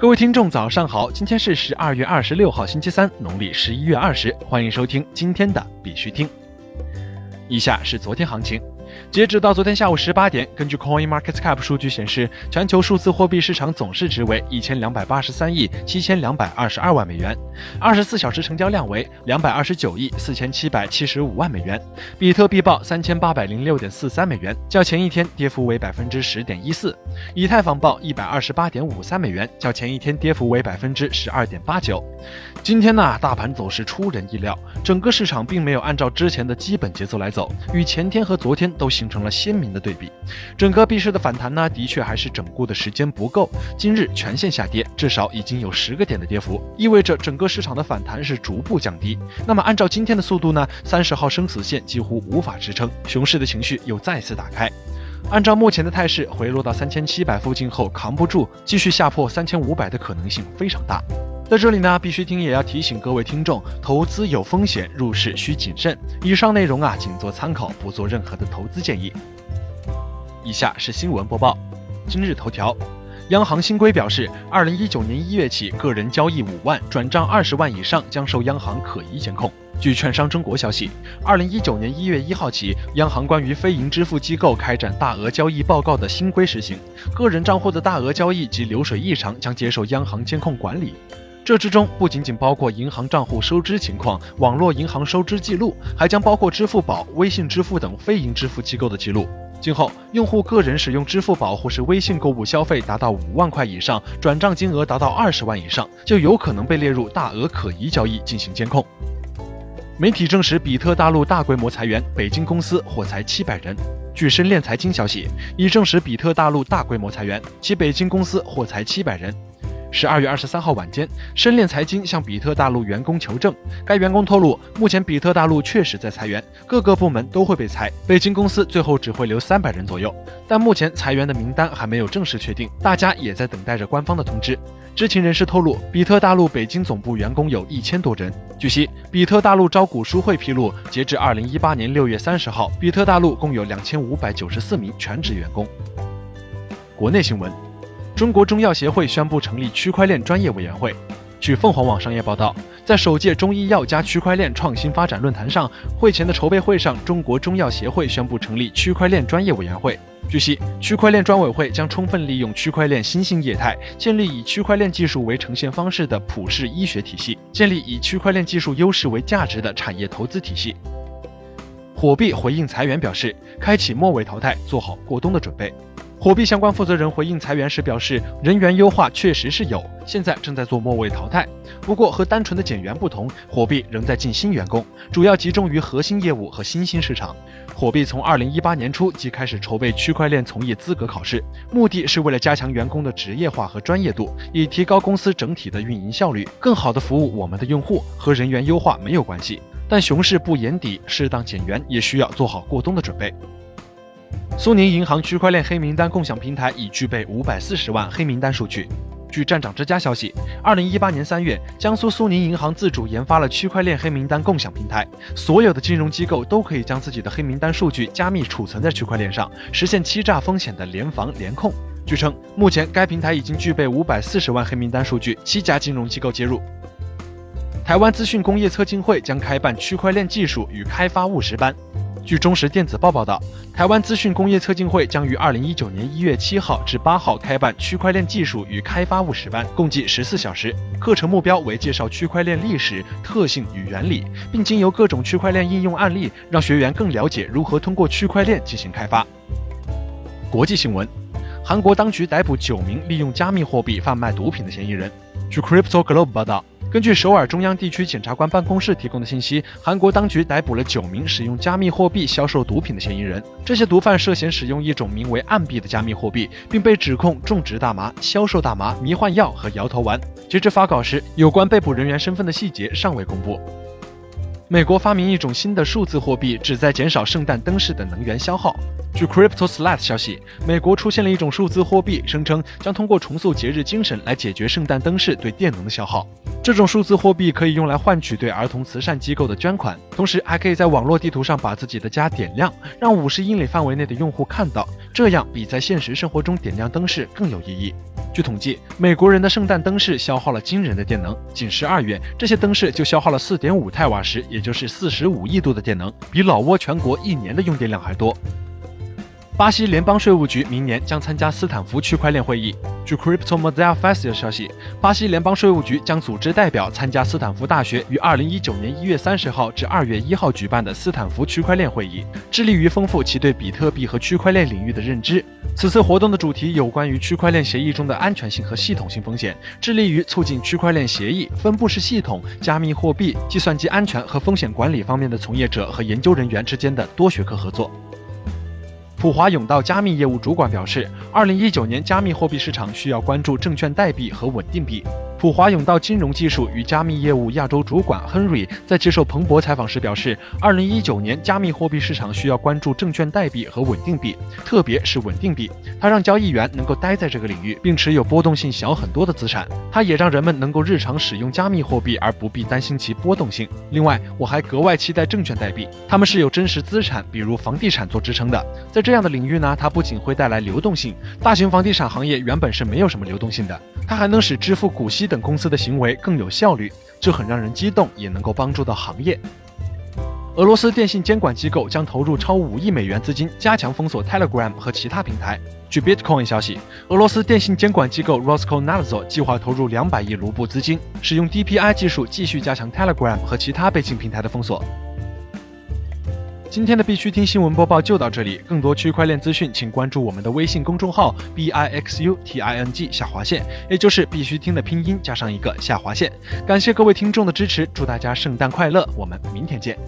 各位听众，早上好！今天是十二月二十六号，星期三，农历十一月二十。欢迎收听今天的必须听。以下是昨天行情。截止到昨天下午十八点，根据 Coin Market Cap 数据显示，全球数字货币市场总市值为一千两百八十三亿七千两百二十二万美元，二十四小时成交量为两百二十九亿四千七百七十五万美元。比特币报三千八百零六点四三美元，较前一天跌幅为百分之十点一四。以太坊报一百二十八点五三美元，较前一天跌幅为百分之十二点八九。今天呢，大盘走势出人意料，整个市场并没有按照之前的基本节奏来走，与前天和昨天都形成了鲜明的对比。整个币市的反弹呢，的确还是整固的时间不够，今日全线下跌，至少已经有十个点的跌幅，意味着整个市场的反弹是逐步降低。那么按照今天的速度呢，三十号生死线几乎无法支撑，熊市的情绪又再次打开。按照目前的态势，回落到三千七百附近后扛不住，继续下破三千五百的可能性非常大。在这里呢，必须听也要提醒各位听众，投资有风险，入市需谨慎。以上内容啊，仅做参考，不做任何的投资建议。以下是新闻播报。今日头条，央行新规表示，二零一九年一月起，个人交易五万转账二十万以上将受央行可疑监控。据券商中国消息，二零一九年一月一号起，央行关于非银支付机构开展大额交易报告的新规实行，个人账户的大额交易及流水异常将接受央行监控管理。这之中不仅仅包括银行账户收支情况、网络银行收支记录，还将包括支付宝、微信支付等非银支付机构的记录。今后，用户个人使用支付宝或是微信购物消费达到五万块以上，转账金额达到二十万以上，就有可能被列入大额可疑交易进行监控。媒体证实，比特大陆大规模裁员，北京公司或裁七百人。据深链财经消息，已证实比特大陆大规模裁员，其北京公司或裁七百人。十二月二十三号晚间，深链财经向比特大陆员工求证，该员工透露，目前比特大陆确实在裁员，各个部门都会被裁，北京公司最后只会留三百人左右，但目前裁员的名单还没有正式确定，大家也在等待着官方的通知。知情人士透露，比特大陆北京总部员工有一千多人。据悉，比特大陆招股书会披露，截至二零一八年六月三十号，比特大陆共有两千五百九十四名全职员工。国内新闻，中国中药协会宣布成立区块链专业委员会。据凤凰网商业报道，在首届中医药加区块链创新发展论坛上，会前的筹备会上，中国中药协会宣布成立区块链专业委员会。据悉，区块链专委会将充分利用区块链新兴业态，建立以区块链技术为呈现方式的普世医学体系，建立以区块链技术优势为价值的产业投资体系。火币回应裁员表示，开启末位淘汰，做好过冬的准备。火币相关负责人回应裁员时表示，人员优化确实是有，现在正在做末位淘汰。不过和单纯的减员不同，火币仍在进新员工，主要集中于核心业务和新兴市场。火币从二零一八年初即开始筹备区块链从业资格考试，目的是为了加强员工的职业化和专业度，以提高公司整体的运营效率，更好的服务我们的用户。和人员优化没有关系，但熊市不言底，适当减员也需要做好过冬的准备。苏宁银行区块链黑名单共享平台已具备五百四十万黑名单数据。据站长之家消息，二零一八年三月，江苏苏宁银行自主研发了区块链黑名单共享平台，所有的金融机构都可以将自己的黑名单数据加密储存在区块链上，实现欺诈风险的联防联控。据称，目前该平台已经具备五百四十万黑名单数据，七家金融机构接入。台湾资讯工业测进会将开办区块链技术与开发务实班。据中时电子报报道，台湾资讯工业测进会将于二零一九年一月七号至八号开办区块链技术与开发务实班，共计十四小时。课程目标为介绍区块链历史、特性与原理，并经由各种区块链应用案例，让学员更了解如何通过区块链进行开发。国际新闻：韩国当局逮捕九名利用加密货币贩卖毒品的嫌疑人。据 Crypto Globe 报道。根据首尔中央地区检察官办公室提供的信息，韩国当局逮捕了九名使用加密货币销售毒品的嫌疑人。这些毒贩涉嫌使用一种名为“暗币”的加密货币，并被指控种植大麻、销售大麻、迷幻药和摇头丸。截至发稿时，有关被捕人员身份的细节尚未公布。美国发明一种新的数字货币，旨在减少圣诞灯饰的能源消耗。据 CryptoSlat 消息，美国出现了一种数字货币，声称将通过重塑节日精神来解决圣诞灯饰对电能的消耗。这种数字货币可以用来换取对儿童慈善机构的捐款，同时还可以在网络地图上把自己的家点亮，让五十英里范围内的用户看到，这样比在现实生活中点亮灯饰更有意义。据统计，美国人的圣诞灯饰消耗了惊人的电能，仅十二月，这些灯饰就消耗了四点五太瓦时，也就是四十五亿度的电能，比老挝全国一年的用电量还多。巴西联邦税务局明年将参加斯坦福区块链会议。据 Crypto Mozilla Fest 的消息，巴西联邦税务局将组织代表参加斯坦福大学于二零一九年一月三十号至二月一号举办的斯坦福区块链会议，致力于丰富其对比特币和区块链领域的认知。此次活动的主题有关于区块链协议中的安全性和系统性风险，致力于促进区块链协议、分布式系统、加密货币、计算机安全和风险管理方面的从业者和研究人员之间的多学科合作。普华永道加密业务主管表示，二零一九年加密货币市场需要关注证券代币和稳定币。普华永道金融技术与加密业务亚洲主管 Henry 在接受彭博采访时表示，二零一九年加密货币市场需要关注证券代币和稳定币，特别是稳定币。它让交易员能够待在这个领域，并持有波动性小很多的资产。它也让人们能够日常使用加密货币而不必担心其波动性。另外，我还格外期待证券代币，它们是有真实资产，比如房地产做支撑的。在这样的领域呢，它不仅会带来流动性，大型房地产行业原本是没有什么流动性的，它还能使支付股息。等公司的行为更有效率，这很让人激动，也能够帮助到行业。俄罗斯电信监管机构将投入超五亿美元资金，加强封锁 Telegram 和其他平台。据 Bitcoin 消息，俄罗斯电信监管机构 Roskomnadzor 计划投入两百亿卢布资金，使用 DPI 技术继续加强 Telegram 和其他被禁平台的封锁。今天的必须听新闻播报就到这里，更多区块链资讯，请关注我们的微信公众号 b i x u t i n g 下划线，也就是必须听的拼音加上一个下划线。感谢各位听众的支持，祝大家圣诞快乐，我们明天见。